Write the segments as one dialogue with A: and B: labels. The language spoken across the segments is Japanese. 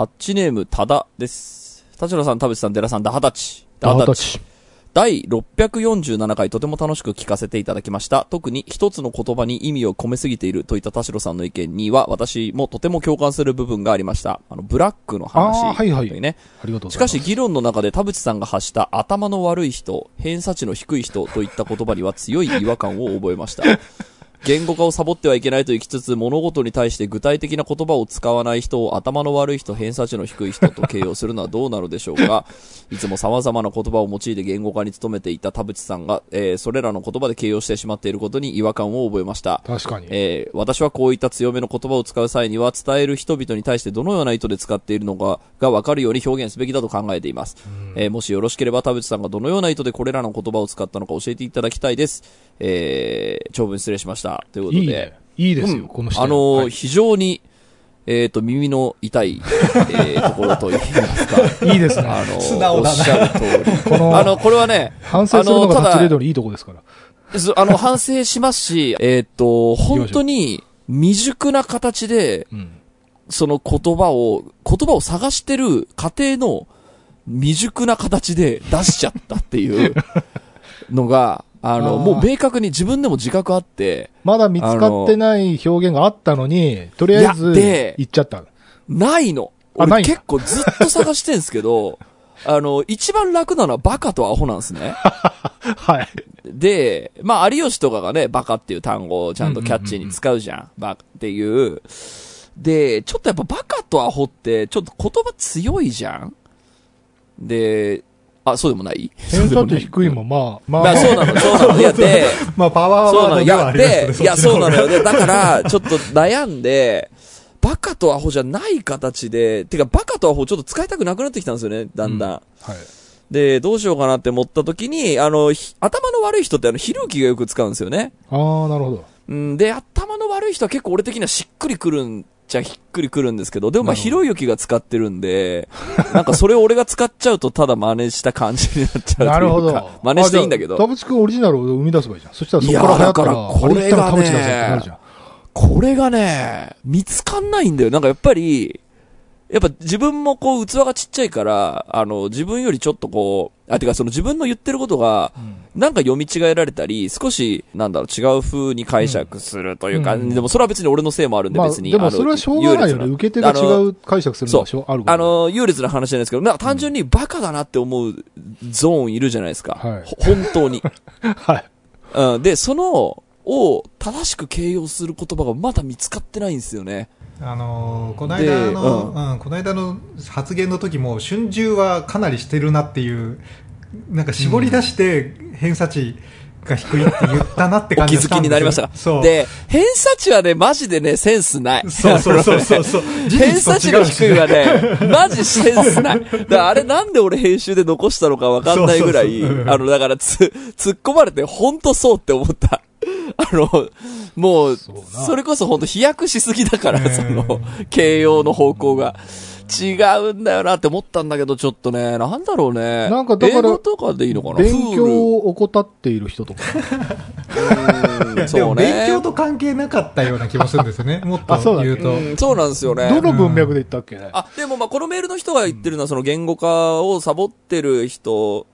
A: タッチネーム、ただです。田代さん、田淵さん、寺さん、ダハタチ。
B: ダハタチ。
A: 第647回とても楽しく聞かせていただきました。特に一つの言葉に意味を込めすぎているといった田代さんの意見には私もとても共感する部分がありました。あの、ブラックの話。
B: あーはいはい
A: ね。
B: ありがとうご
A: し
B: ざいます。
A: かし議論の中で田淵さんが発した頭の悪い人、偏差値の低い人といった言葉には強い違和感を覚えました。言語化をサボってはいけないと言いつつ、物事に対して具体的な言葉を使わない人を頭の悪い人、偏差値の低い人と形容するのはどうなのでしょうか。いつも様々な言葉を用いて言語化に努めていた田淵さんが、えーそれらの言葉で形容してしまっていることに違和感を覚えました。
B: 確かに。
A: えー私はこういった強めの言葉を使う際には伝える人々に対してどのような意図で使っているのかが分かるように表現すべきだと考えています。えーもしよろしければ田淵さんがどのような意図でこれらの言葉を使ったのか教えていただきたいです。えー長文失礼しました。ということで。
B: いいね。いいですよ、
A: うん
B: この人。
A: あのー
B: はい
A: 非常に、えっ、と、耳の痛い、えーところといいますか。
B: いいですね。
A: あのー
C: 素直だな
A: おっしゃる通り。
B: この、
A: あの、これはね、
B: 反省するのが
A: あのただ
B: タッチレードのいいとこですから。
A: そあの、反省しますし、えーっと、本当に未熟な形で、
B: うん。
A: その言葉を、言葉を探してる過程の未熟な形で出しちゃったっていうのが、あの、
B: あー
A: もう明確に自分でも自覚あって、
B: まだ見つかってない表現があったのに、とりあえず
A: で、
B: 言っちゃった。
A: ないの。俺結構ずっと探してんすけど、あの、一番楽なのはバカとアホなんですね。
B: はい。
A: で、まあ、有吉とかがね、バカっていう単語をちゃんとキャッチーに使うじゃん。バカっていう。で、ちょっとやっぱバカとアホって、ちょっと言葉強いじゃんで、あ、そうでもない？
B: 偏差値低いも、まあ、まあ、
A: まあ、そうなの、そうなの。いや、で、
C: まあ、パワー
A: そうなの。いや、
C: で
A: いや、そうなのよ。
C: ね。
A: で、だから、ちょっと悩んで、バカとアホじゃない形で、てか、バカとアホちょっと使いたくなくなってきたんですよね、だんだん。
B: はい。
A: で、どうしようかなって思った時に、あの、ひ頭の悪い人ってあの、ひろゆきがよく使うんですよね。
B: ああ、なるほど。
A: うん、で、頭の悪い人は結構俺的にはしっくりくるんじゃひっくりくるんですけど、でもまあ、ひろゆきが使ってるんで、なんかそれを俺が使っちゃうとただ真似した感じになっちゃう
B: なるほど。
A: 真似していいんだけど
B: 田。淵くんオリジナルを生み出せばいいじゃん。そしたらそこから流行ったら、
A: だからこれがね。これがね、見つかんないんだよ。なんかやっぱり、やっぱ自分もこう器がちっちゃいから、あの、自分よりちょっとこう、あ、てかその自分の言ってることが、なんか読み違えられたり、少し、なんだろう、違う風に解釈するというか、
B: うん
A: でもそれは別に俺のせいもあるんで
B: まあ、
A: 別に。
B: でもそれはしょうがないよね。受け手が違う解釈するのはしょうある。
A: あの、優劣な話じゃないですけど、なんか単純にバカだなって思うゾーンいるじゃないですか。
B: はい
A: ほ本当に。
B: はい。
A: うん。で、その、を正しく形容する言葉がまだ見つかってないんですよね。
C: あのーこの間の、
A: で
C: うんこの間の発言の時も、春秋はかなりしてるなっていう、なんか絞り出して偏差値が低いって言ったなって感じがしたんですよ
A: になりましたか
C: そう。
A: で、偏差値はね、マジでね、センスない。
C: そうそうそうそうそう。
A: 偏差値の低いは
C: ね。
A: ね、マジセンスない。だからあれなんで俺編集で残したのかわかんないぐらい、
C: そうそうそう
A: あの、だからつ、突っ込まれて本当そうって思った。あの、もう、
B: そうな
A: それこそ本当飛躍しすぎだから、
C: うん
A: その、形容の方向が。違うんだよなって思ったんだけど、ちょっとね、なんだろうね。
B: なんかだから
A: とかでいいのかな？
B: 勉強を怠っている人とか。
A: そうね。
C: 勉強と関係なかったような気もするんですよね。もっと言うと。
A: うんそうなんですよね。
B: どの文脈で言ったっけ？ね。
A: あ、でもまあ、このメールの人が言ってるのは、その言語化をサボってる人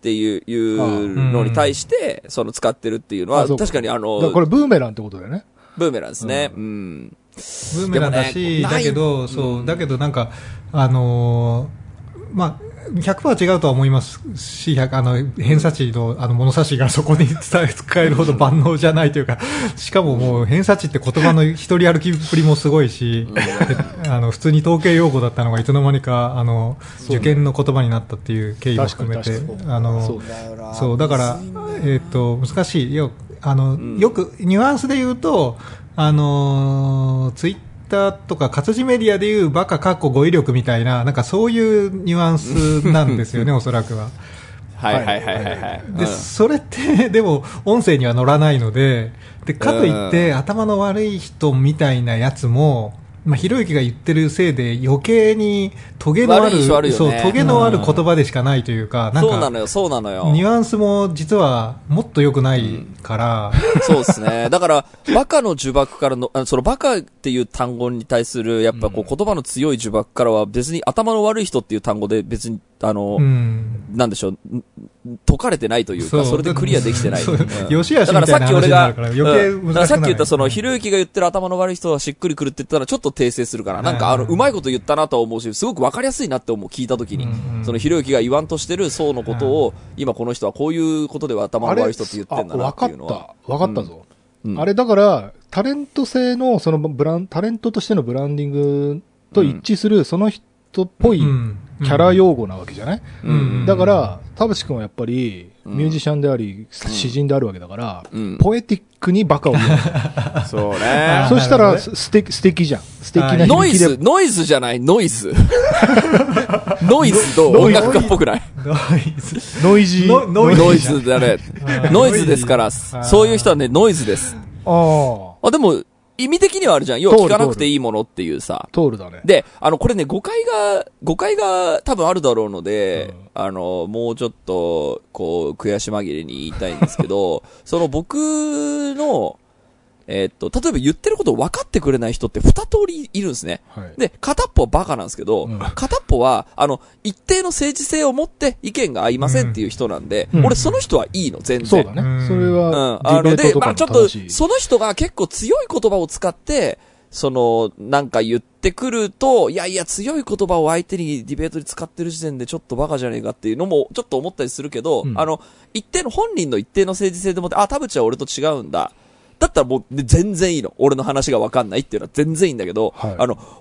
A: っていう、いうのに対して、その使ってるっていうのは、確かにあの、
B: これブーメランってことだよね。
A: ブーメランですね。うん。
C: ブーメランだし、だけど、そう、だけどなんか、あのーまあ、100%違うとは思いますし、100あの、偏差値の、あの、物差しがそこに伝え、使えるほど万能じゃないというか、しかももう、偏差値って言葉の一人歩きっぷりもすごいし、であの、普通に統計用語だったのがいつの間にか、あの、受験の言葉になったっていう経緯も含めてあの、
B: そう
C: だから、えっ、と、難しい。よ、あの、よく、ニュアンスで言うと、あのーツイッターとか活字メディアでいうバカかっこ語彙力みたいな、なんかそういうニュアンスなんですよね、おそらくは。
A: はいはいはいはいはい。
C: で、
A: うん
C: それって、でも、音声には乗らないので、で、かといって、頭の悪い人みたいなやつも、まあ、ひろゆきが言ってるせいで余計にトゲのある
A: あるよね。
C: そうトゲのある言葉でしかないというか、なんか
A: そうなのよ、そうなのよ。
C: ニュアンスも実はもっと良くないから、
A: そうですね。だから、バカの呪縛からの、あそのバカっていう単語に対する、やっぱこう言葉の強い呪縛からは別に頭の悪い人っていう単語で別に、あの、
C: うん、
A: なんでしょう、ん解かれてないというか、それでクリアできてない。
C: よしあし
A: だからさっき俺が、だからさっき言ったその、ひろゆきが言ってる頭の悪い人はしっくりくるって言ったらちょっと訂正するから、なんかあの、
C: はい
A: うまいこと言ったなとは思うし、すごくわかりやすいなって思う、聞いたときに
C: うん。う。ん。
A: そのひろゆきが言わんとしてる層のことを、今この人はこういうことでは頭の悪い人って言ってんだなっていうのは。
B: あわかった。わかったぞ。
A: うん。
B: あれだから、タレント性の、そのブラン、タレントとしてのブランディングと一致する、その人っぽい
C: うん
B: キャラ用語なわけじゃない、
A: うん。
B: だから、田淵君はやっぱり、
A: うん。
B: ミュージシャンであり、詩人であるわけだから、
A: うん。
B: ポエティックにバカを言う。
A: そう
C: あ
B: そしたら、素敵、素敵じゃん。素敵な
C: はい。
A: ノイズ、ノイズじゃない？ノイズ。ノイズと音楽家っぽくない？
C: ノイズ。
B: ノイジー。
C: ノノイ
A: ノイズだね。ノイズですから、
C: ー
A: そういう人はね、ノイズです。
B: あ
A: あ、でも、意味的にはあるじゃん。要は聞かなくていいものっていうさ。
B: あ、通るだね。
A: で、あの、これね、誤解が、誤解が多分あるだろうので、あの、もうちょっと、こう、悔し紛れに言いたいんですけど、その僕の、えっと、例えば言ってることを分かってくれない人って二通りいるんですね。
B: はい。
A: で、片っぽはバカなんですけど、
B: うん
A: 片っぽは、あの、一定の政治性を持って意見が合いませんっていう人なんで、
B: うん
A: 俺その人はいいの、全然。
B: そうだね。
C: うん
B: それ
A: うん。
B: は、
A: あの、で、まあちょっと。その人が結構強い言葉を使って、その、なんか言ってくると、いやいや強い言葉を相手にディベートに使ってる時点でちょっとバカじゃねえかっていうのもちょっと思ったりするけど、
B: うん
A: あの、一定の、本人の一定の政治性でもって、あ、田淵は俺と違うんだ。だったらもうね全然いいの。俺の話がわかんないっていうのは全然いいんだけど、
B: はい。
A: あの、本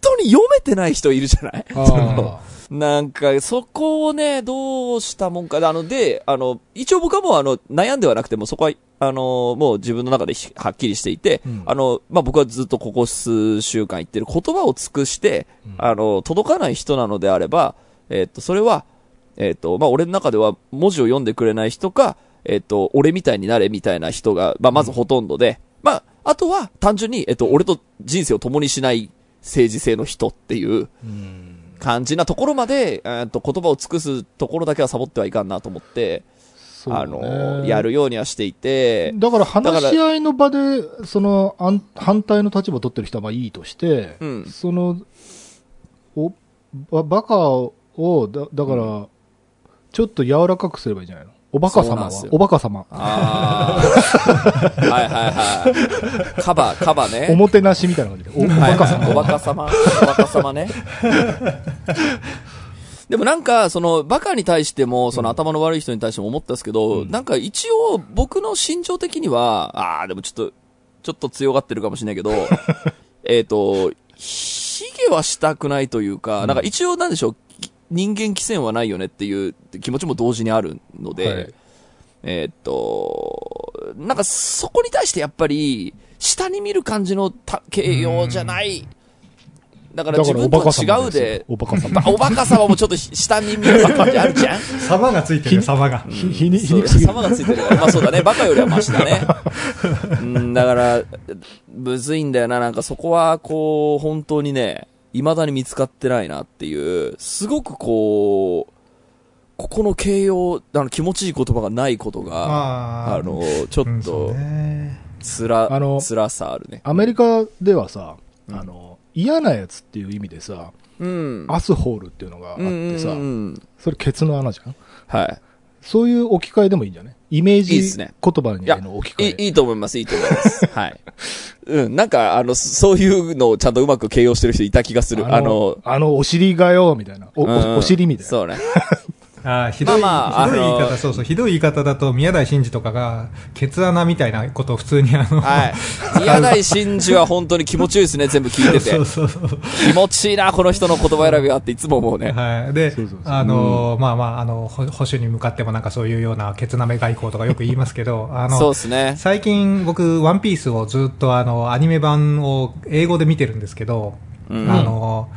A: 当に読めてない人いるじゃない？なんか、そこをね、どうしたもんか。あの、で、あの、一応僕はもうあの、悩んではなくても、そこは、あの、もう自分の中でひはっきりしていて、
B: うん。
A: あの、まあ、僕はずっとここ数週間言ってる言葉を尽くして、
B: うん。
A: あの、届かない人なのであれば、えっと、それは、えっと、まあ、俺の中では文字を読んでくれない人か、えっと、俺みたいになれみたいな人が、まあ、まずほとんどで、まあ、あとは単純に、えっと、俺と人生を共にしない政治性の人っていう、
B: うん。
A: 感じなところまで、えーっと言葉を尽くすところだけはサボってはいかんなと思って、あの、やるようにはしていて、
B: だから話し合いの場で、その、反対の立場を取ってる人はまあいいとして、
A: うん。
B: その、お、ばバカを、だだから、ちょっと柔らかくすればいいんじゃないの？おバカ様は？おバカ様。
A: ああ、はいはいはい。カバ、カバね。
B: おもてなしみたいな感じで。おバカ様。
A: おバカ様。おバカ様ね。でもなんか、その、バカに対しても、その頭の悪い人に対しても思ったんですけど、なんか一応、僕の心情的には、ああ、でもちょっと、ちょっと強がってるかもしれないけど、えっと、卑下はしたくないというか、なんか一応なんでしょう、人間規制はないよねっていう気持ちも同時にあるので、
B: はい
A: えーっと、なんかそこに対してやっぱり、下に見る感じのた形容じゃない。だから自分とは違う
B: でおバカ様。
A: おバカ様もちょっと下に見る感じあるじゃん
C: 様がついてるよ、様が。
B: ひひに、ひにくすぎる。
A: 様がついてるから。まあそうだね。バカよりはマシだね。うん、だから、むずいんだよな。なんかそこは、こう、本当にね、未だに見つかってないなっていう、すごくこう、ここの形容、あの気持ちいい言葉がないことが、
C: あ
A: あの、ちょっと、
C: ね
A: つら、
B: あの
A: 辛さあるね。
B: アメリカではさ、あの、嫌なやつっていう意味でさ、
A: うん。
B: アスホールっていうのがあってさ
A: うんうん、うん
B: それケツの穴じゃん？
A: はい。
B: そういう置き換えでもいいんじゃない？イメー
A: いいっ
B: ジ
A: すね
B: 言葉にの置き換え。
A: いい、いいと思います、いいと思います。はい。うん、なんか、あの、そういうのをちゃんとうまく形容してる人いた気がする。あの、
B: あの、お尻がよ、みたいな。おお尻みたいな。
A: そうね。
C: あーひどい、
A: まあまあ
C: ひどい言い方、そうそう、ひどい言い方だと、宮台真司とかが、ケツ穴みたいなことを普通にあの、
A: はい。宮台真司は本当に気持ちよいですね、全部聞いてて
C: そう。そうそう。
A: 気持ちいいな、この人の言葉選びはっていつも思うね。
C: はい。で
B: そうそうそう、
C: あの、まあまあ、あの、保保守に向かってもなんかそういうようなケツ舐め外交とかよく言いますけど、あの、
A: そうですね。
C: 最近僕、ワンピースをずっとあの、アニメ版を英語で見てるんですけど、
A: うん
C: あの、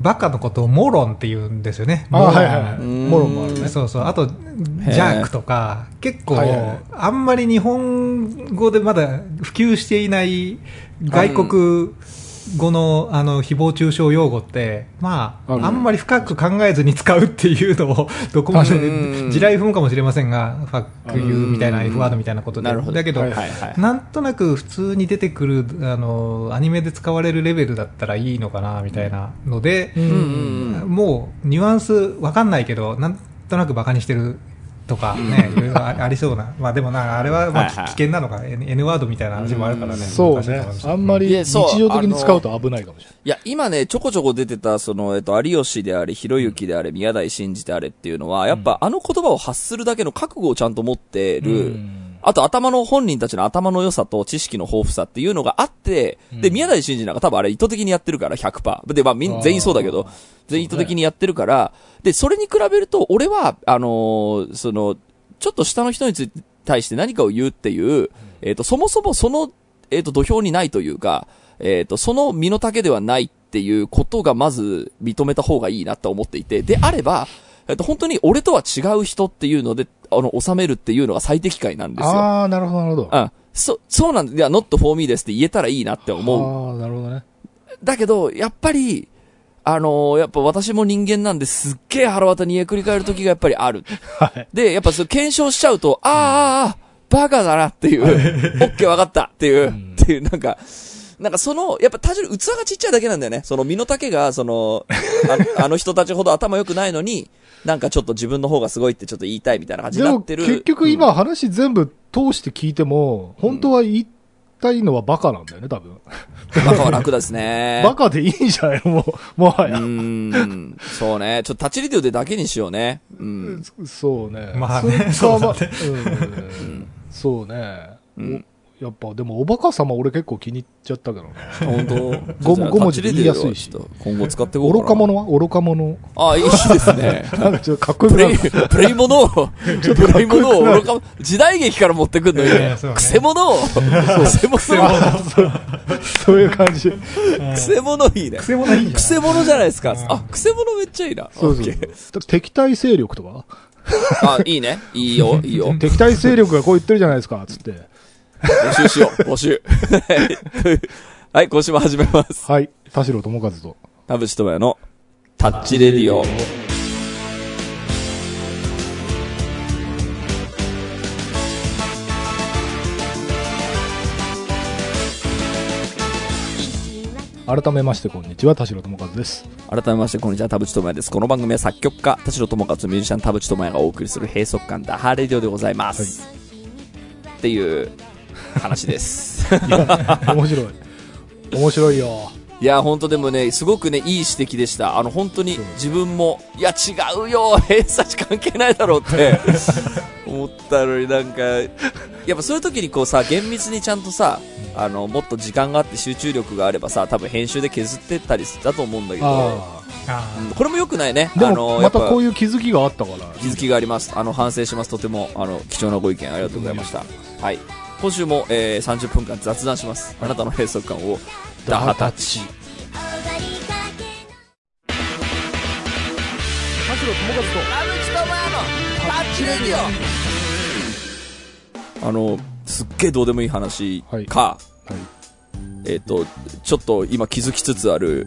C: バカのことをモロンって言うんですよね。
B: あ
C: モロン
B: はいはいモロもあるね。
C: そうそう。あと、ジャークとか、結構、
B: はいはいはい
C: あんまり日本語でまだ普及していない外国語のあの誹謗中傷用語って、まあ、
B: あ
C: んまり深く考えずに使うっていうのを、どこまで
A: うん
C: 地雷踏むかもしれませんが、ファックユーみたいな F ワードみたいなことで。
A: なるほど。
C: だけど、
B: はい
A: はいはい。
C: なんとなく普通に出てくる、あの、アニメで使われるレベルだったらいいのかな、みたいなので、
B: うん
A: うんうんうん。
C: もう、ニュアンスわかんないけど、なんとなくバカにしてるとかね、いろいろあありそうな。まあでもな、あれはまあ危険なのか、N, N ワードみたいな話もあるからね。
B: そうね。あんまり日常的に使うと危ないかもしれない。
A: いや、今ね、ちょこちょこ出てた、その、えっと、有吉であれ、ひろゆきであれ、宮台真司であれっていうのは、やっぱ、あの言葉を発するだけの覚悟をちゃんと持ってる、
B: うん
A: あと頭の本人たちの頭の良さと知識の豊富さっていうのがあって、で、宮台真司なんか多分あれ意図的にやってるから100%。で、まあみん、全員そうだけど、全員意図的にやってるから、で、それに比べると、俺は、あのーその、ちょっと下の人に対して何かを言うっていう、えっ、と、そもそもその、えっ、と、土俵にないというか、えっ、と、その身の丈ではないっていうことがまず認めた方がいいなと思っていて、であれば、えっ、と、本当に俺とは違う人っていうので、あの、収めるっていうのが最適解なんですよ。
B: ああ、なるほど、なるほど。
A: うん。そ、そうなんだ。いや、not for me ですって言えたらいいなって思う。
B: ああ、なるほどね。
A: だけど、やっぱり、あのーやっぱ私も人間なんですっげえ腹渡にえくり返る時がやっぱりある。
B: はい。
A: で、やっぱそれ検証しちゃうと、あーあバカだなっていう、オッケーわかったっていう、
B: ん
A: っていう、なんか、なんかその、やっぱ単純に器がちっちゃいだけなんだよね。その身の丈が、その、あ あの人たちほど頭良くないのに、なんかちょっと自分の方がすごいってちょっと言いたいみたいな感じになってる。
B: 結局今話全部通して聞いても、本当は言いたいのはバカなんだよね、多分。
A: バカは楽ですね。
B: バカでいいんじゃないのもう、もは
A: う
B: や。
A: ーん。そうね。ちょっとタッチリデオでだけにしようね。うん。
B: そうね。
C: まあね
B: そ
C: うだね
B: うんそうね。やっぱ、でも、おバカ様俺結構気に入っちゃったけどね。
A: 本当？
B: ご5文字で言いやすいし
A: 今後使っていこうかな。
B: 愚か者は愚か者。
A: あ、いいですね。
B: なんかちょっとかっこよ
A: プレイ、
B: くなる。
A: プレイものを、プレイもの を愚か者、時代劇から持ってくんのに
C: いやいね
A: くせ者を、くせ者を、
B: そういう感じ。
A: くせ者いいね
C: く。せ者いいじゃん
A: くせ者じゃないですか。あ、くせ者めっちゃいいな。
B: そうそう
A: オッケー
B: 敵対勢力とか？
A: あ、いいね。いいよ、いいよ。
B: 敵対勢力がこう言ってるじゃないですか、つって。
A: 募集しよう、募集。はい、今週も始めます。
B: はい。田代智和と。
A: 田淵智也のタッチレディオ。
B: 改めまして、こんにちは。田代智和です。
A: 改めまして、こんにちは、田淵智也です。この番組は作曲家、田代智和とミュージシャン田淵智也がお送りする閉塞感ダハーレディオでございます。っていう話です。
B: 面白い。面白いよ。
A: いや、本当でもね、すごくね、いい指摘でした。あの、本当に自分も、いや、違うよ、偏差値関係ないだろうって 思ったのになんか、やっぱそういう時にこうさ、厳密にちゃんとさ、あの、もっと時間があって集中力があればさ、多分編集で削ってったりしたと思うんだけど、これも良くないね。
B: あ。
A: の
B: も、またこう
A: いう
B: いう気づきがあったから。
A: 気づきがあります。あの、反省します。とても、あの、貴重なご意見ありがとうございました。はい。今週も、えー、30分間雑談します。あなたの閉塞感を、ダハタッチ。
B: 田代智和と。
A: あの、すっげえどうでもいい話
B: はい
A: か、
B: はい。
A: えっ、と、ちょっと今気づきつつある、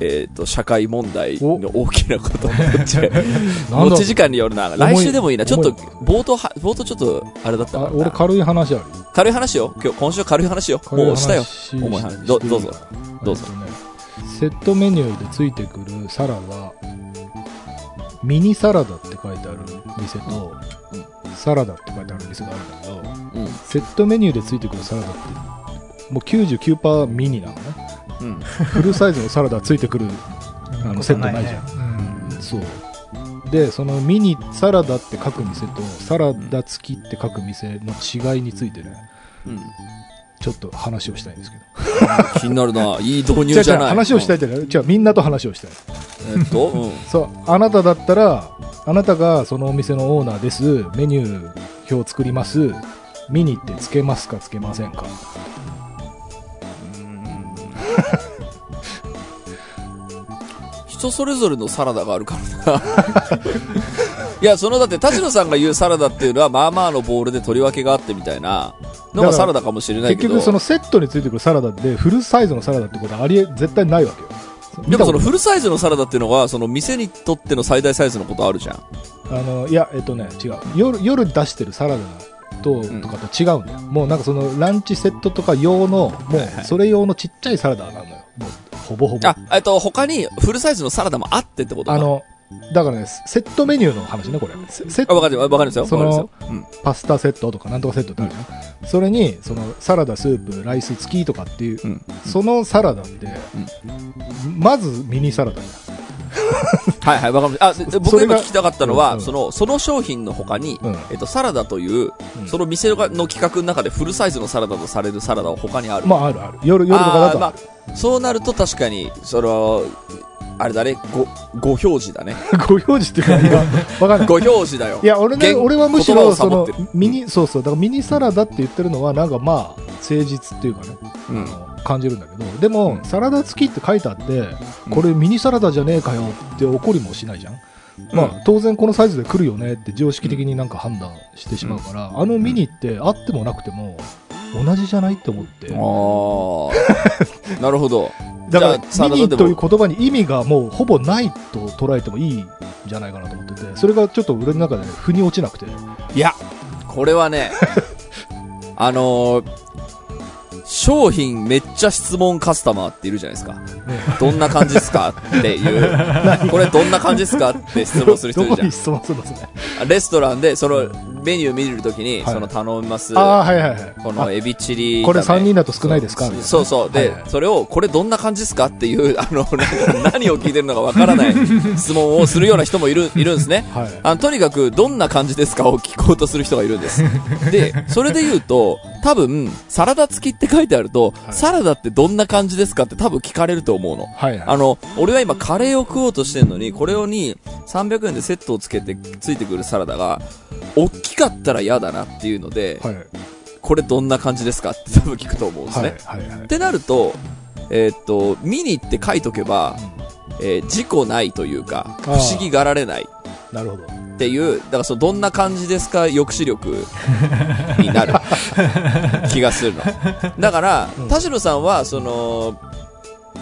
A: えっ、と、社会問題の大きなこと 持ち時間によるな。来週でもいいな。ちょっと冒頭は、冒頭ちょっと、あれだった
B: 俺軽い話あるよ。
A: 軽い話よ。今日、今週は軽い話よ。もうしたよ。
B: し
A: 重いどどうぞどうぞ
B: えっとねセットメニューでついてくるサラダ、ミニサラダって書いてある店と、
A: うん
B: サラダって書いてある店があるんだけど、
A: うん。
B: セットメニューでついてくるサラダって、もう99%ミニなのね。
A: うん。
B: フルサイズのサラダついてくる、あのセットないじゃん
C: ん。うん
B: そう。で、そのミニサラダって書く店と、サラダ付きって書く店の違いについてね、
A: うん。
B: ちょっと話をしたいんですけど。
A: 気になるな。いい導入じゃない。
B: 話をしたい
A: い。
B: じゃない？違う、みんなと話をしたい。
A: えっと、うん。
B: そう、あなただったら、あなたがそのお店のオーナーです、メニュー表作ります、ミニってつけますかつけませんか？
A: 人それぞれのサラダがあるからな。いや、そのだって、田代さんが言うサラダっていうのは、まあまあのボールで取り分けがあってみたいな、のがサラダかもしれないけど。
B: 結局そのセットについてくるサラダでフルサイズのサラダってことはありえ、絶対ないわけよ。
A: でもそのフルサイズのサラダっていうのが、その店にとっての最大サイズのことあるじゃん。
B: とあの、いや、えっとね、違う。夜、夜出してるサラダと、
A: ん
B: とかと違うんだよ。もうなんかそのランチセットとか用の、も
A: う
B: それ用のちっちゃいサラダがあるのよ。もう、ほぼほぼ。
A: あ、えっと、他にフルサイズのサラダもあってってことか
B: あ、の、だからね、セットメニューの話ね、これ。セセッ
A: あ、わかるわかりますよ。わか
B: その
A: りますよ。うん。
B: パスタセットとかなんとかセットってあるじゃん。それに、そのサラダ、スープ、ライス付きとかっていう、
A: うん。
B: そのサラダって、まずミニサラダじ
A: はいはい、わかります。あ、でで僕
B: が
A: が今聞きたかったのは、
B: うん
A: その、その商品の他に、
B: うん
A: えっと、サラダという、
B: うん
A: その店の企画の中でフルサイズのサラダとされるサラダは他にある？
B: ゃん。まあ、あるある。夜、夜とかだと
A: そうなると確かに、その、あれだね、ご、ご表示だね。
B: る。ご表示っていうか、いや、わかんない。
A: ご表示だよ。
B: いや、俺ね、
A: 言
B: 俺はむしろ、そのミニ、そうそう、だからミニサラダって言ってるのは、なんかまあ、誠実っていうかね、
A: うん
B: 感じるんだけど、でも、サラダ付きって書いてあって、これミニサラダじゃねえかよって怒りもしないじゃん。まあ、当然このサイズで来るよねって常識的になんか判断してしまうから、あのミニってあってもなくても、同じじゃないって思って。
A: ああ。なるほど。
B: だからミニという言葉に意味がもうほぼないと捉えてもいいんじゃないかなと思ってて、それがちょっと俺の中で腑に落ちなくて。
A: いや、これはね、あのー商品めっちゃ質問カスタマーっているじゃないですか。どんな感じですかっていう。これどんな感じですかって質問する人いるじゃん。
B: 質問するんですね。
A: レストランで、そのメニュー見るときに、
B: はい
A: その頼みます。
B: ああ、はいはいはい。
A: このエビチリ。
B: これ3人だと少ないですか？
A: そうそう。で、それを、これどんな感じですかっていう、あの、何を聞いてるのかわからない質問をするような人もいる、いるんですね。
B: はい
A: あの、とにかく、どんな感じですかを聞こうとする人がいるんです。で、それで言うと、多分、サラダ付きって書いてあると、
B: はい
A: サラダってどんな感じですかって多分聞かれると思うの。
B: はいはい。
A: あの、俺は今カレーを食おうとしてんのに、これをに300円でセットをつけてついてくるサラダが、大きかったら嫌だなっていうので、
B: はい。
A: これどんな感じですかって多分聞くと思うんです
B: はい
A: ね。
B: はいはい。
A: ってなると、えーっと、ミニって書いとけば、えー事故ないというか、不思議がられない
B: なるほど。
A: っていう、だからそのどんな感じですか抑止力になる 気がするの。だから、
B: うん
A: 田代さんは、その、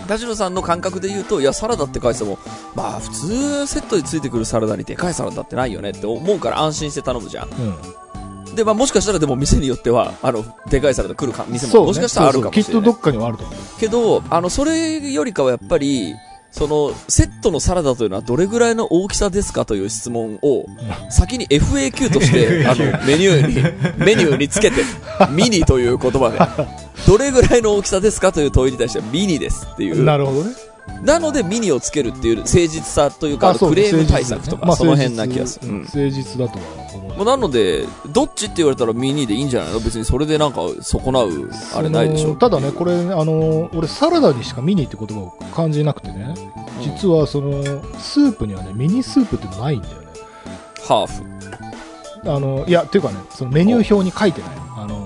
A: 田代さんの感覚で言うと、いや、サラダって書いてても、まあ、普通セットについてくるサラダにでかいサラダってないよねって思うから安心して頼むじゃん。
B: うん。
A: で、まあ、もしかしたらでも店によっては、あの、でかいサラダ来るか、店
B: そうね
A: ももしかしたらあるかもしれない。
B: そうそうきっとどっかにはあると思う。
A: けど、あの、それよりかはやっぱり、その、セットのサラダというのはどれぐらいの大きさですかという質問を、先に FAQ として、あの、メニューに、メニューにつけて、ミニという言葉で、どれぐらいの大きさですかという問いに対してはミニですっていう。
B: なるほどね。
A: なのでミニをつけるっていう誠実さというか、あの
B: そう
A: クレーム対策とか、その辺な気がする。うん
B: 誠実だとは思う。
A: まあなので、どっちって言われたらミニでいいんじゃないの？別にそれでなんか損なう、あれないでしょ。
B: ただね、これ、あの、俺サラダにしかミニって言葉を感じなくてね、実はその、スープにはね、ミニスープってのないんだよね。
A: ハーフ。
B: あの、いや、っていうかね、そのメニュー表に書いてない。あの、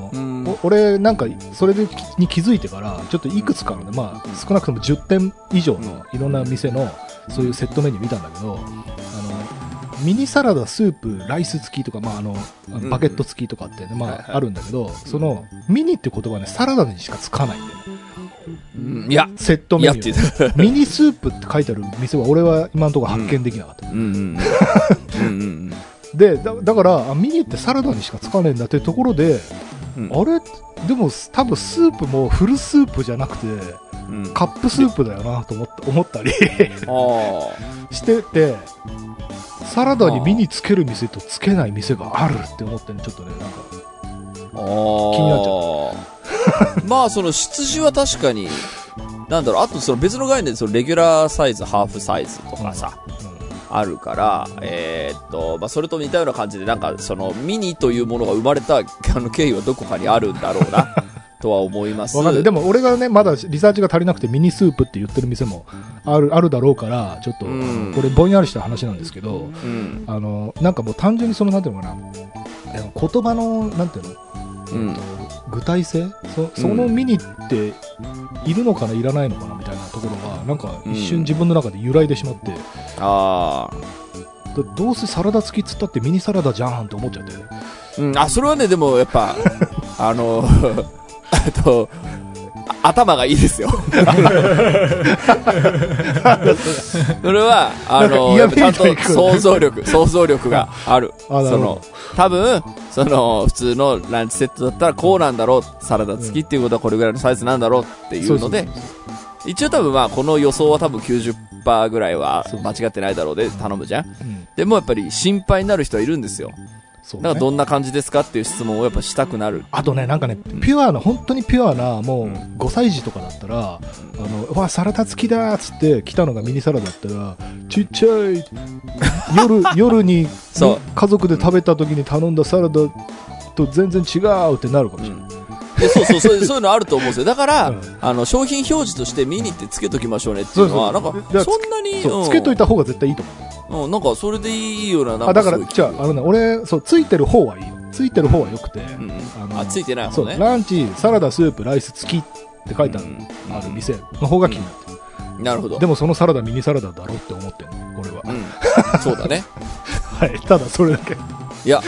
B: 俺なんかそれできに気づいてからちょっといくつかのね、まあ、少なくとも10点以上のいろんな店のそういうセットメニュー見たんだけどあのミニサラダスープライス付きとか、まあ、あのバケット付きとかってね、まああるんだけどそのミニって言葉はねサラダにしかつかないんだよ
A: いや、
B: セットメニュー。ミニスープって書いてある店は俺は今のところ発見できなかった、でだだからあミニってサラダにしかつかねえんだっていうところで、
A: うん。
B: あれ？でも多分スープもフルスープじゃなくて
A: うん。
B: カップスープだよなと思って思ったり。
A: あ
B: しててサラダにミニつける店とつけない店があるって思ってねちょっとねなんか。
A: あ。気
B: になっち
A: ゃう。まあ、その質地は確かに、なんだろう、あとその別の概念でそのレギュラーサイズ、ハーフサイズとかさ、あるから、えーっと、まあ、それと似たような感じで、なんか、その、ミニというものが生まれた、あの、経緯はどこかにあるんだろうな、とは思います。
B: でも俺がねまだリサーチが足りなくてミニスープって言ってる店もあるあるだろうからちょっと、
A: うん
B: これぼんやりした話なんですけど
A: うん。
B: あのなんかもう単純にそのなんていうのかな言葉のなんていうの？
A: うん。
B: 具体性？そそのミニっているのかないらないのかなみたいなところがなんか一瞬自分の中で揺らいでしまって、
A: ああ。
B: だどうせサラダ付きっつったってミニサラダじゃんって思っちゃって。
A: うん、あ、それはね、でもやっぱ、あの、えっと、あ頭がいいですよ。それは、あの、ちゃんと想像力、想像力がある。
B: あ
A: その、多分、その、普通のランチセットだったらこうなんだろう、サラダ付きっていうことはこれぐらいのサイズなんだろうっていうので、一応多分まあ、この予想は多分90%ぐらいは間違ってないだろうで頼むじゃんでもやっぱり心配になる人はいるんですよ。
B: そうね
A: だからどんな感じですかっていう質問をやっぱしたくなる。
B: あとね、なんかね、ピュアな、本当にピュアな、もう5歳児とかだったら、あの、うわ、サラダ付きだーっつって来たのがミニサラダだったら、ちっちゃい、夜、夜に
A: そう
B: 家族で食べた時に頼んだサラダと全然違うってなるかもしれない。
A: でそうそうそういう、そういうのあると思うんですよ。だから、
B: うん
A: あの、商品表示としてミニってつけときましょうねっていうのは、なんか、そんなに、
B: つけといた方が絶対いいと思う。
A: うん、なんか、それでいいような、なん
B: あ、だから、じゃあ、あのね、俺、そう、ついてる方はいいの。ついてる方は良くて、
A: うんうん
B: あの
A: あ、ついてない
B: そう。ランチ、サラダ、スープ、ライス付きって書いてある、
A: うん
B: ある店の方が気になってる。
A: なるほど。
B: でもそのサラダミニサラダだろって思ってるの、俺は。
A: うん。そうだね。
B: はい、ただそれだけ。
A: いや、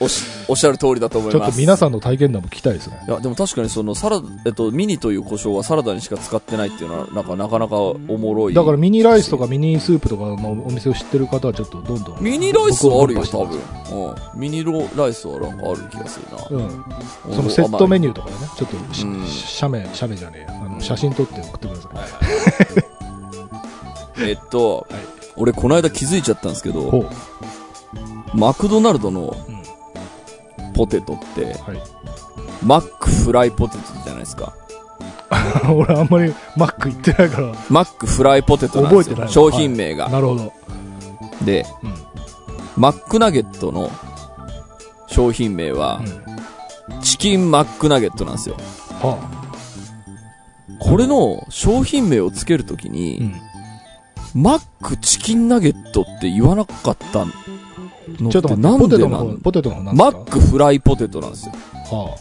A: おし、おっしゃる通りだと思い
B: ちょっと
A: ます。
B: 皆さんの体験談も聞きたいですね。
A: いや、でも確かにそのサラダ、えっと、ミニという胡椒はサラダにしか使ってないっていうのは、なんかなかなかおもろい。
B: だからミニライスとかミニスープとかのお店を知ってる方はちょっとどんどん。
A: ミニライスはあるよ、多分。うん。ミニロライスはなんかある気がするな。
B: うん。そのセットメニューとかでね、ちょっと写メ、写メじゃねえや。あの写真撮って送ってください。
A: えっと、
B: はい
A: 俺この間気づいちゃったんですけど。マクドナルドの
B: うん
A: ポテトって、
B: はい。
A: マックフライポテトじゃないですか。
B: 俺あんまりマック行ってないから、
A: マックフライポテトなんですよ。
B: 覚えてない
A: 商品名が。
B: なるほど。
A: で、
B: うん。
A: マックナゲットの商品名は、チキンマックナゲットなんですよ。
B: は
A: これの商品名をつけるとき
B: あ。
A: に、
B: うん。
A: マックチキンナゲットって言わなかったの
B: ちょっと待って、
A: でなん？
B: ポテトの
A: マックフライポテトなんですよ。
B: は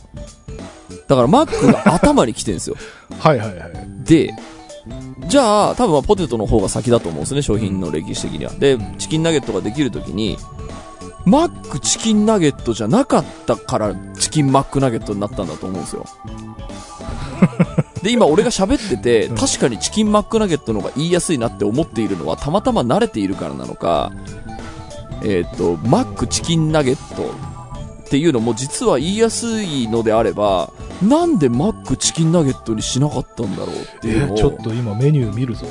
A: だからマックが頭に来てるんですよ。
B: あ。はいはいはい。
A: で、じゃあ、多分まあポテトの方が先だと思うんですね、商品の歴史的には。で、チキンナゲットができるときに、マックチキンナゲットじゃなかったから、チキンマックナゲットになったんだと思うんですよ。で、今俺が喋ってて、
B: うん
A: 確かにチキンマックナゲットの方が言いやすいなって思っているのは、たまたま慣れているからなのか、えっ、と、マックチキンナゲットっていうのも実は言いやすいのであれば、なんでマックチキンナゲットにしなかったんだろうっていうのを、
B: ちょっと今メニュー見るぞ。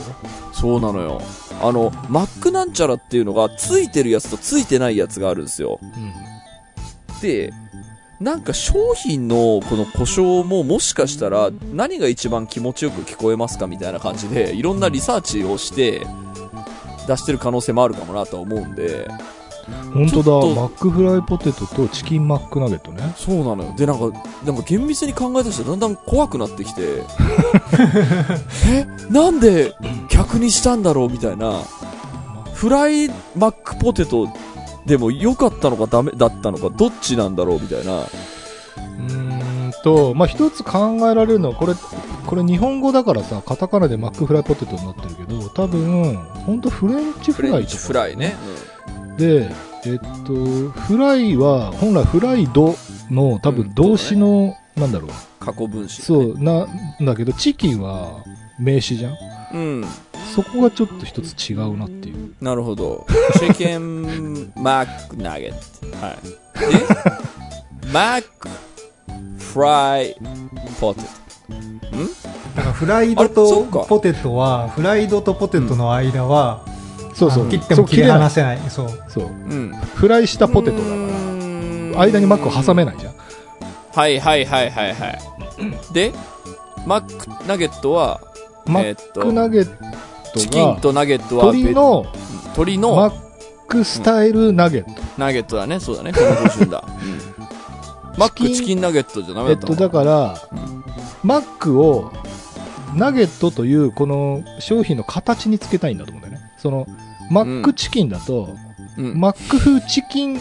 A: そうなのよ。あの、マックなんちゃらっていうのが、ついてるやつとついてないやつがあるんですよ。
B: うん。
A: で、なんか商品のこの故障ももしかしたら何が一番気持ちよく聞こえますかみたいな感じで、いろんなリサーチをして出してる可能性もあるかもなとは思うんで、
B: 本当だ、マックフライポテトとチキンマックナゲットね。
A: そうなのよ。で、なんか、なんか厳密に考え出してだんだん怖くなってきて、え、なんで客にしたんだろうみたいな、フライマックポテトでも良かったのかダメだったのか、どっちなんだろうみたいな。
B: うーんと、まあ、一つ考えられるのは、これ、これ日本語だからさ、カタカナでマックフライポテトになってるけど、多分、本当フレンチフライとか。
A: フライね。
B: で、えっと、フライは、本来フライドの多分動詞の、なんだろう。
A: 過去分詞、
B: そう、なんだけど、チキンは名詞じゃん
A: うん。
B: そこがちょっと一つ違うなっていう。
A: なるほど。チキンマックナゲット。はい。で、マックフライポテト。
C: だからフライドとポテトは、フライドとポテトの間は、
B: そうそう。
C: 切っても切り離せない。そう。
B: そう。
A: うん。
B: フライしたポテトだから、
A: ら
B: 間にマックを挟めないじゃん。
A: はいはいはいはいはい。で、マックナゲットは、
B: マックナゲット
A: チキン
B: が、
A: とナゲットは別
B: 鶏の
A: 鶏
B: マ
A: の
B: ックスタイルナゲット。
A: ナゲットだね。そうだね。この語順だ。うんマックチキンナゲットじゃダメ
B: えっと、
A: だったの
B: だから、
A: うん
B: マックを、ナゲットというこの商品の形につけたいんだと思うんだよね。その、マックチキンだと、
A: うん
B: マック風チキン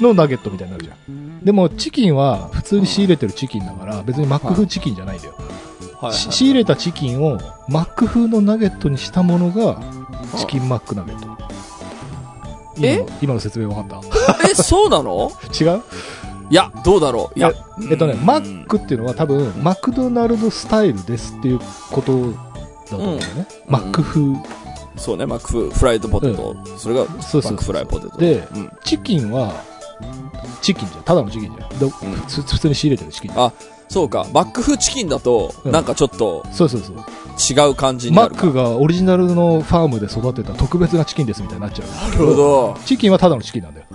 B: のナゲットみたいになるじゃん。でも、チキンは普通に仕入れてるチキンだから、別にマック風チキンじゃないんだよ。仕入れたチキンをマック風のナゲットにしたものが、チキンマックナゲット。今
A: え
B: の今の説明分かっ
A: え、そうなの？
B: た 違う？
A: いや、どうだろう？いや、
B: えっとね、
A: うん
B: マックっていうのは多分、マクドナルドスタイルですっていうことだと思うよね。
A: うん
B: マック風。
A: そうね、マックフフライドポテト。それが、マックフライポテト。
B: で
A: うん。
B: チキンは、チキンじゃん。ただのチキンじゃん。で
A: うん
B: 普通に仕入れてるチキン。
A: あ、そうか。マック風チキンだと、
B: うん
A: なんかちょっと
B: そうそうそう。
A: 違う感じに
B: マ
A: なるか。
B: ックがオリジナルのファームで育てた特別なチキンですみたいになっちゃう。
A: なるほど。
B: チキンはただのチキンなんだよ。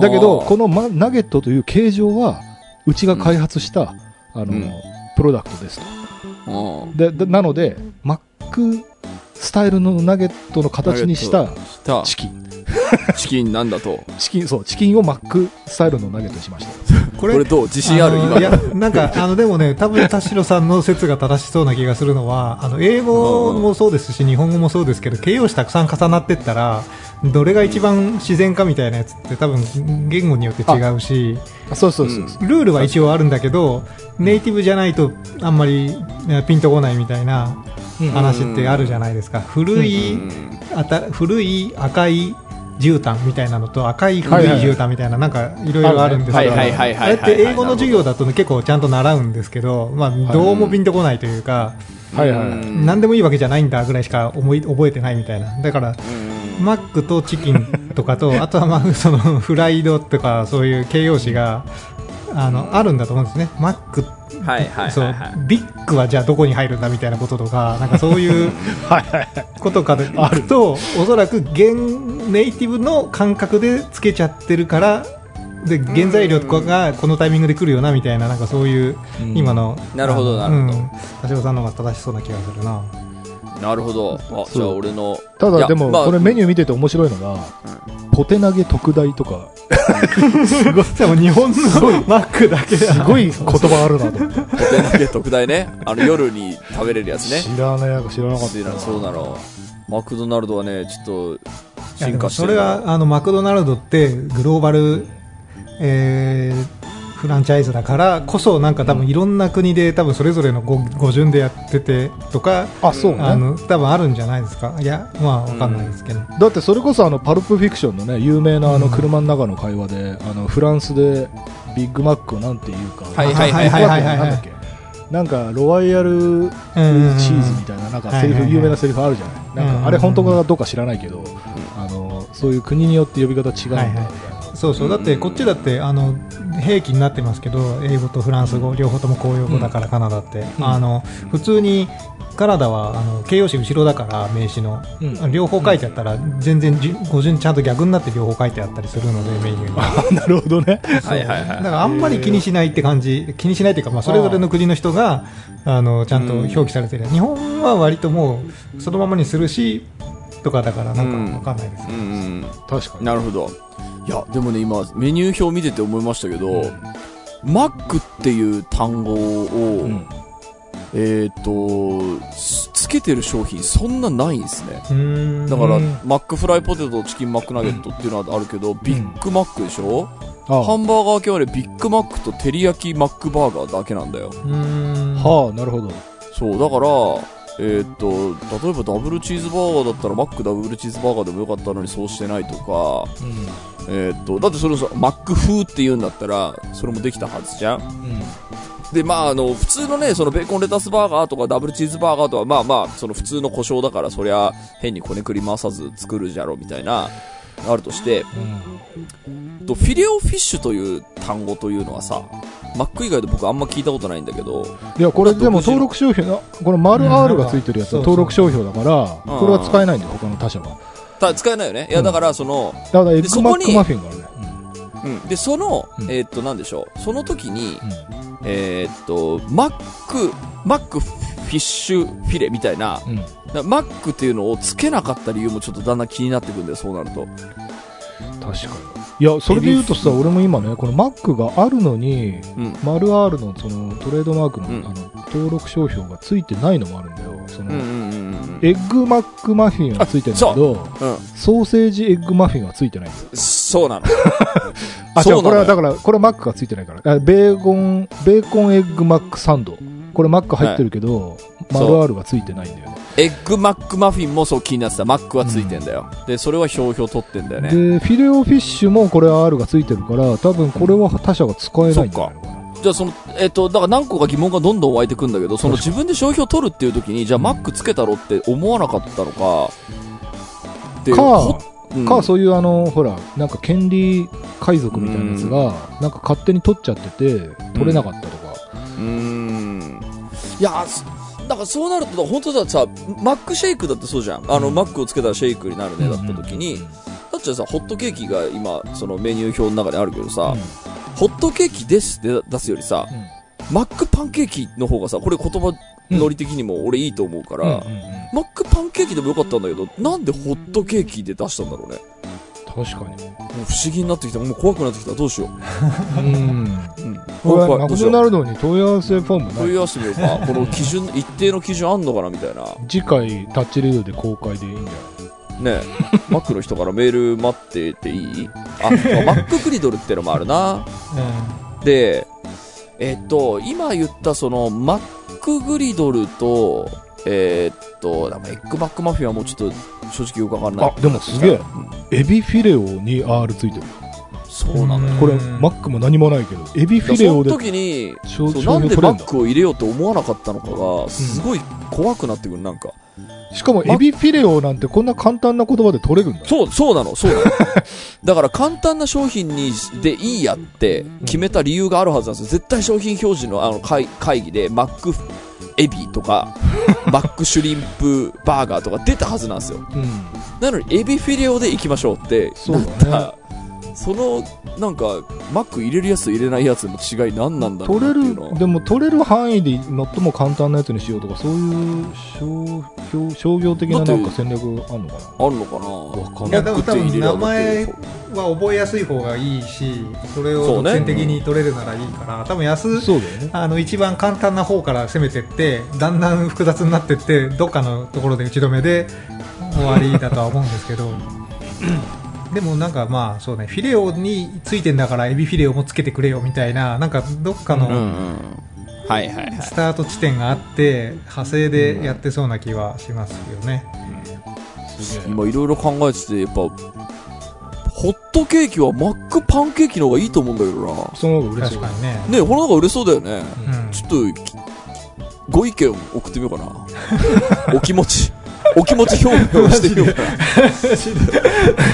B: だけど、このマナゲットという形状は、うちが開発した、あの、
A: うん
B: プロダクトですと。でなので、マックスタイルのナゲットの形にした
A: した
B: チキン。
A: チキンなんだと。
B: チキン、そう、チキンをマックスタイルのナゲットにしました。
C: こ
A: これどう？自信ある？今
C: のいや、なんか、あの、でもね、多分田代さんの説が正しそうな気がするのは、あの、英語もそうですし、日本語もそうですけど、形容詞たくさん重なってったら、どれが一番自然かみたいなやつって多分、言語によって違うし、
B: そうそうそうそう。
C: ルールは一応あるんだけど、ネイティブじゃないとあんまりねピンとこないみたいな話ってあるじゃないですか。古い、
A: うん。
C: あた古い赤い絨毯みたいなのと赤い古い絨毯みたいななんかいろいろあるんですけど、あれって英語の授業だとね結構ちゃんと習うんですけど、まあどうもピンとこないというか、何でもいいわけじゃないんだぐらいしか思い覚えてないみたいな。だから、
A: うん。
C: マックとチキンとかと、あとはまあそのフライドとかそういう形容詞があのあるんだと思うんですね。マック
A: はいはい
C: そう
A: はいはい。
C: ビッグはじゃあどこに入るんだみたいなこととか、なんかそういう
B: はいはいはい。
C: ことかであると、おそらく原ネイティブの感覚でつけちゃってるから、で原材料とかがこのタイミングで来るよなみたいな、なんかそういう、
B: うん
C: 今の、
A: なるほど
C: あ
A: なるほ
C: うん田代さんの方が正しそうな気がするな。
A: なるほど。あ、じゃあ俺の。
B: ただでも、
A: まあ
B: これメニュー見てて面白いのが、ポテ投げ特大とか、すごい、
C: でも日本のマックだけ
B: すごい言葉あるなと思って。
A: ポテ投げ特大ね。あの夜に食べれるやつね。
B: 知らない、知らなかったな。
A: そうなの。マクドナルドはね、ちょっと、進化して
C: それはあのマクドナルドってグローバル、えーフランチャイズだからこそなんか多分いろんな国で多分それぞれの語語順でやっててとか
B: あ、そうね。
C: あの多分あるんじゃないですか？いやまあわかんないですけど、
B: だってそれこそあのパルプフィクションのね有名なあの
C: うん
B: 車の中の会話で、あのフランスでビッグマックをなんていうか、
A: はいはいはい
C: はいはいはい
B: なんだっけ？なんかロワイヤル
C: うんうんうん
B: チーズみたいななんかセリフ、
C: はいはいはい
B: 有名なセリフあるじゃない。なん
C: うんうん
B: かあれ本当かどうか知らないけど、あのそういう国によって呼び方違うんだ
C: はいはい
B: みたい。な。
C: そうそう。だってこっちだってあの兵器になってますけど英語とフランス語両方とも公用語だからカナダって、
B: うん。
C: あの普通にカナダはあの形容詞後ろだから名詞の、
B: うん。
C: 両方書いてあったら全然じ語順ちゃんと逆になって両方書いてあったりするのでメニューに。
B: あなるほどね。
A: はいはいはい。
C: だからあんまり気にしないって感じ、気にしないっていうか、まあ、それぞれの国の人が、あの、ちゃんと表記されてる。日本は割ともう、そのままにするし、とかだから、なんかわかんないです
A: う。ん
B: 確か
A: うん。なるほど。いや、でもね、今、メニュー表見てて思いましたけど、マックっていう単語を、
B: うん
A: えっ、と、つつけてる商品そんなないんですね。
C: うーん
A: だから、
B: うん
A: マックフライポテト、チキンマックナゲットっていうのはあるけど、ビッグマックでしょ、
B: あ
A: ハンバーガー系はね、ビッグマックと照り焼きマックバーガーだけなんだよ。
C: うーん
B: はあ、なるほど。
A: そう、だから、えーっと、例えばダブルチーズバーガーだったらマックダブルチーズバーガーでもよかったのにそうしてないとか、えーっと、だってそれさ、マック風って言うんだったら、それもできたはずじゃん
B: うん。
A: で、まあ、あの、普通のね、そのベーコンレタスバーガーとかダブルチーズバーガーとは、まあまあ、その普通の故障だから、そりゃ、変にこねくり回さず作るじゃろ、みたいな、あるとして、とフィレオフィッシュという単語というのはさ、マック以外で僕あんま聞いたことないんだけど、
B: いや、これでも登録商標な、この丸 R がついてるやつは登録商標だから、
A: うん
B: これは使えないんだよ、他の他社は。
A: た使えないよね。いや、だから、その、
B: だからエッグマックマフィンがあるね。
A: うん。で、その、
B: うん
A: えーっと、なんでしょう。その時に、
B: うん
A: えーっと、マック、マックフィッシュフィレみたい。なマックっていうのをつけなかった理由もちょっとだんだん気になってくるんだよ、そうなると。
B: 確かに。いや、それで言うとさ、俺も今ね、このマックがあるのに、
A: うん。
B: 丸 R のそのトレードマークの,、
A: うん
B: あの登録商標がついてないのもあるんだよ。その
A: うんうんうんうん
B: エッグマックマフィンはついてるんだけど、
A: うん。
B: ソーセージエッグマフィンはついてないんだよ。
A: そうなの。
B: あ、
A: そう
B: これはだから、これはマックがついてないから。あベーコン、ベーコンエッグマックサンド。これマック入ってるけど、
A: そう
B: 丸 R がついてないんだよね。
A: エッグマックマフィンもそう気になってた。マックはついてんだよ。で、それは商標取ってんだよね。
B: で、フィレオフィッシュもこれ R がついてるから、多分これは他社が使えないんじゃないのかな。
A: じゃあその、えっ、と、だから何個か疑問がどんどん湧いてくんだけど、その自分で商標取るっていう時に、じゃあマックつけたろって思わなかったのか、で
B: か
A: ほうん
B: か、そういうあの、ほら、なんか権利海賊みたいなやつが、なんか勝手に取っちゃってて、取れなかったとか。
A: うーん。いや、すだからそうなると、本当ださ、マックシェイクだってそうじゃん。あの、
B: うん
A: マックをつけたらシェイクになるね、だった時に、だってさ、ホットケーキが今、そのメニュー表の中にあるけどさ、ホットケーキですって出すよりさ、マックパンケーキの方がさ、これ言葉ノリ的にも俺いいと思うから、マックパンケーキでもよかったんだけど、なんでホットケーキで出したんだろうね。
B: 確かに。
A: もう不思議になってきた。もう怖くなってきた。どうしよ
B: う ん。
A: う。うん。
B: これはマクドナルドに問い合わせフォームない？
A: 問い合わせてみようか。この基準、一定の基準あんのかなみたいな。
B: 次回タッチレードで公開でいいんじゃない？
A: ねえ、マックの人からメール待ってていい？あ、マックグリドルってのもあるな。で、えっと、今言ったその、マックグリドルと、えっと、エッグマックマフィンはもうちょっと正直よくわかんない。
B: あでもすげえ
A: うん
B: エビフィレオに R ついてる。
A: そうなのよ。
B: これ、マックも何もないけど、エビフィレオで
A: その時に、そうなんで。マックを入れようと思わなかったのかが、すごい怖くなってくる、なんか。
B: しかもエビフィレオなんてこんな簡単な言葉で取れるんだ。
A: そう、そうなの、そうなの。だから簡単な商品にでいいやって決めた理由があるはずなんですよ。絶対商品表示のあの会会議で、マックエビとか、マックシュリンプバーガーとか出たはずなんですよ。
B: うん。
A: なのに、エビフィレオで行きましょうってなった。その、なんか、マック入れるやつと入れないやつの違い何なんだろう
B: 取れ
A: なっていうの
B: る、でも取れる範囲で最も簡単なやつにしようとか、そういう商標商業的ななんか戦略あんのかな？
A: あるのかな？
B: わかん
C: い。や、
B: ない。
C: でも多分名前は覚えやすい方がいいし、それを全的に取れるならいいから、多分安、
B: そうだよね。
C: あの一番簡単な方から攻めてってだんだん複雑になってってどっかのところで打ち止めで終わりだとは思うんですけどでもなんかまあそうねフィレオについてんだからエビフィレオもつけてくれよみたいななんかどっか
A: うんう
C: の
A: ん。はいはいはい。
C: スタート地点があって派生でやってそうな気はしますよね、
B: すげえ。
A: 今いろいろ考えてて、やっぱ、ホットケーキはマックパンケーキの方がいいと思うんだけどな。
B: その方が嬉しい。
C: 確かにね、
A: ねこの方が売れそうだよね。
C: うん
A: ちょっと、きご意見送ってみようかな。お気持ち、お気持ち表明をしてみようか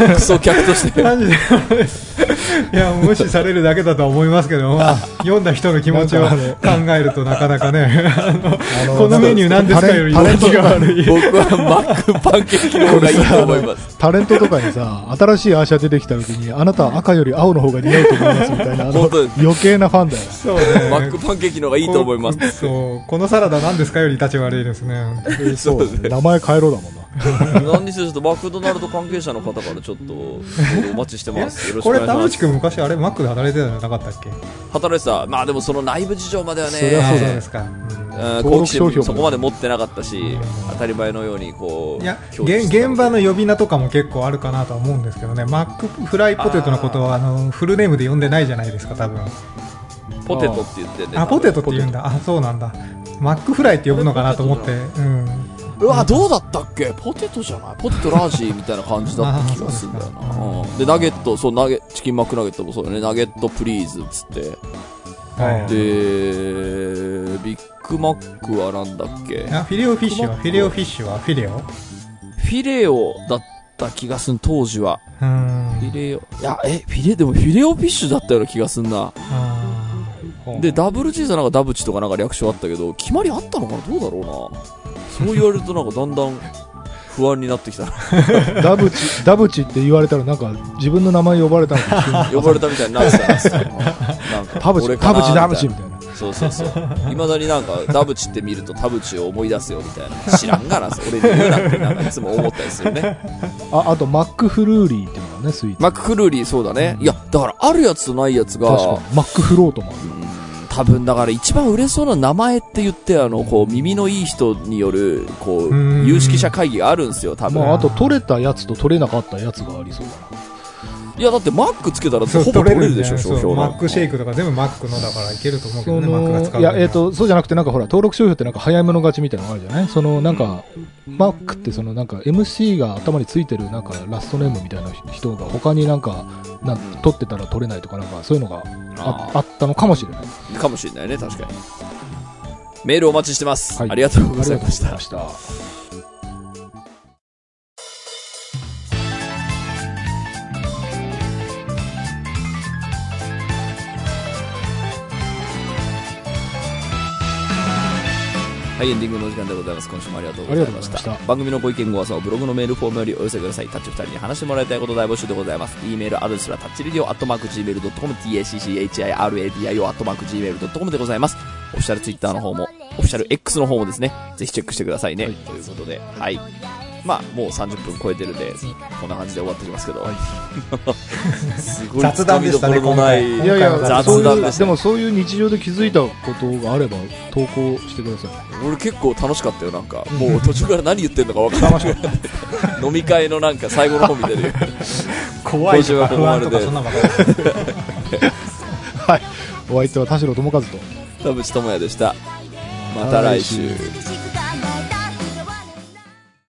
A: な。クソ客として。
C: マジでいや無視されるだけだとは思いますけど、まあ、読んだ人の気持ちを考えるとなかなかねこのメニュー何ですかより
B: タレント
C: 動きが悪い
A: 僕はマックパンケーキの方がいいと思います。
B: タレントとかにさ、新しいアーシャ出てきた時に、あなたは赤より青の方が似合うと思いますみたいな、余計なファンだよ。
C: そうね
A: マックパンケーキの方がいいと思います。
C: こそうこのサラダ何ですかより立ち悪いですね
B: そうだね。名前変えろだもんな。
A: 何にせよちょっとマクドナルド関係者の方からちょっと お待ちしてます。よろしく
C: これ田
A: お願いします。
C: 淵君昔あれマックで働いてたんじゃなかったっけ？
A: 働いてた。まあでもその内部事情まではね、
B: そりゃそうだよ
C: ですか、うん
A: 好奇そこまで持ってなかったし
C: ん、
A: 当たり前のようにこう、
C: いや現現場の呼び名とかも結構あるかなとは思うんですけどね。マックフライポテトのことをあのフルネームで呼んでないじゃないですか多分。
A: ポテトって言ってね。
C: あポテトって言うんだ。あそうなんだ。マックフライって呼ぶのかなと思って。うん
A: うわ、どうだったっけ？ポテトじゃない？ポテトラージみたいな感じだった気がするんだよな。うんで、ナゲット、そう、ナゲ、チキンマックナゲットもそうだね。ナゲット please っつって。
C: はい
A: で、ビッグマックはなんだっけ？
C: あフィレオフィッシュは？フィレオフィッシュはフィレオ？
A: フィレオだった気がする、当時は。フィレオ。いや、え、フィレ、でもフィレオフィッシュだったような気がすんな。
C: あ
A: で、ダブルチーズはなんかダブチとかなんか略称あったけど、決まりあったのかな？どうだろうな。そう言われるとなんかだんだん不安になってきたな。
B: ダブチ、ダブチって言われたらなんか自分の名前呼ばれたの
A: 呼ばれたみたいになってたなってたよなんか
B: 田淵、田淵ダブチ
A: みたい
B: な。
A: なそうそうそう。いまだになんか、ダブチって見ると田淵を思い出すよみたいな。知らんがな、俺に言うなってなんかいつも思ったりするね。
B: あ、あとマックフルーリーっていうのがね、スイーツ。
A: マックフルーリーそうだね。いや、だからあるやつとないやつが。
B: マックフロートもある。
A: うん多分だから一番売れそうな名前って言って、あの、こう、耳のいい人による、こう、
C: うん
A: 有識者会議があるんですよ、多分。
B: まあ、あと取れたやつと取れなかったやつがありそうだ
A: いや、だってマックつけたらほぼ取れるでしょ、商標
C: マックシェイクとか全部マックのだからいけると思うけどね、マックが使
B: そうのいや、えっ、
C: と
B: と、そうじゃなくて、なんかほら、登録商標ってなんか早い者勝ちみたいなのがあるじゃない？その、なんか、マックってその、なんか MC が頭についてる、なんかラストネームみたいな人が他になんか、なん取ってたら取れないとか、なんかそういうのがあ
A: あ
B: あったのかもしれない。
A: ーかもしれないね、確かに。メールお待ちしてます。
B: はい
A: ありがとうご。ざいました。はい、エンディングのお時間でございます。今週もありがとうございました。
B: した
A: 番組のご意見ご感想はブログのメールフォームよりお寄せください。タッチ2人に話してもらいたいこと大募集でございます。e メールアドレスはタッチレディオアットマーク Gmail.com、tacchiradio アットマーク Gmail.com でございます。オフィシャルツイッターの方も、オフィシャル X の方もですね、ぜひチェックしてくださいね。ということで、はい。まあ、もう30分超えてるんで、こんな感じで終わってきますけど。すごい
C: 雑談でしたね今回
B: いやいや、
A: 雑談でした
B: でもそういう日常で気づいたことがあれば投稿してください。
A: 俺結構楽しかったよ、なんか。もう途中から何言ってんのか分からない。飲み会のなんか最後の方みたいで。
C: 怖いとか 不安とかそんなの
B: はい。お相手は田代智和と。
A: 田淵智也でした。また来週。
D: 時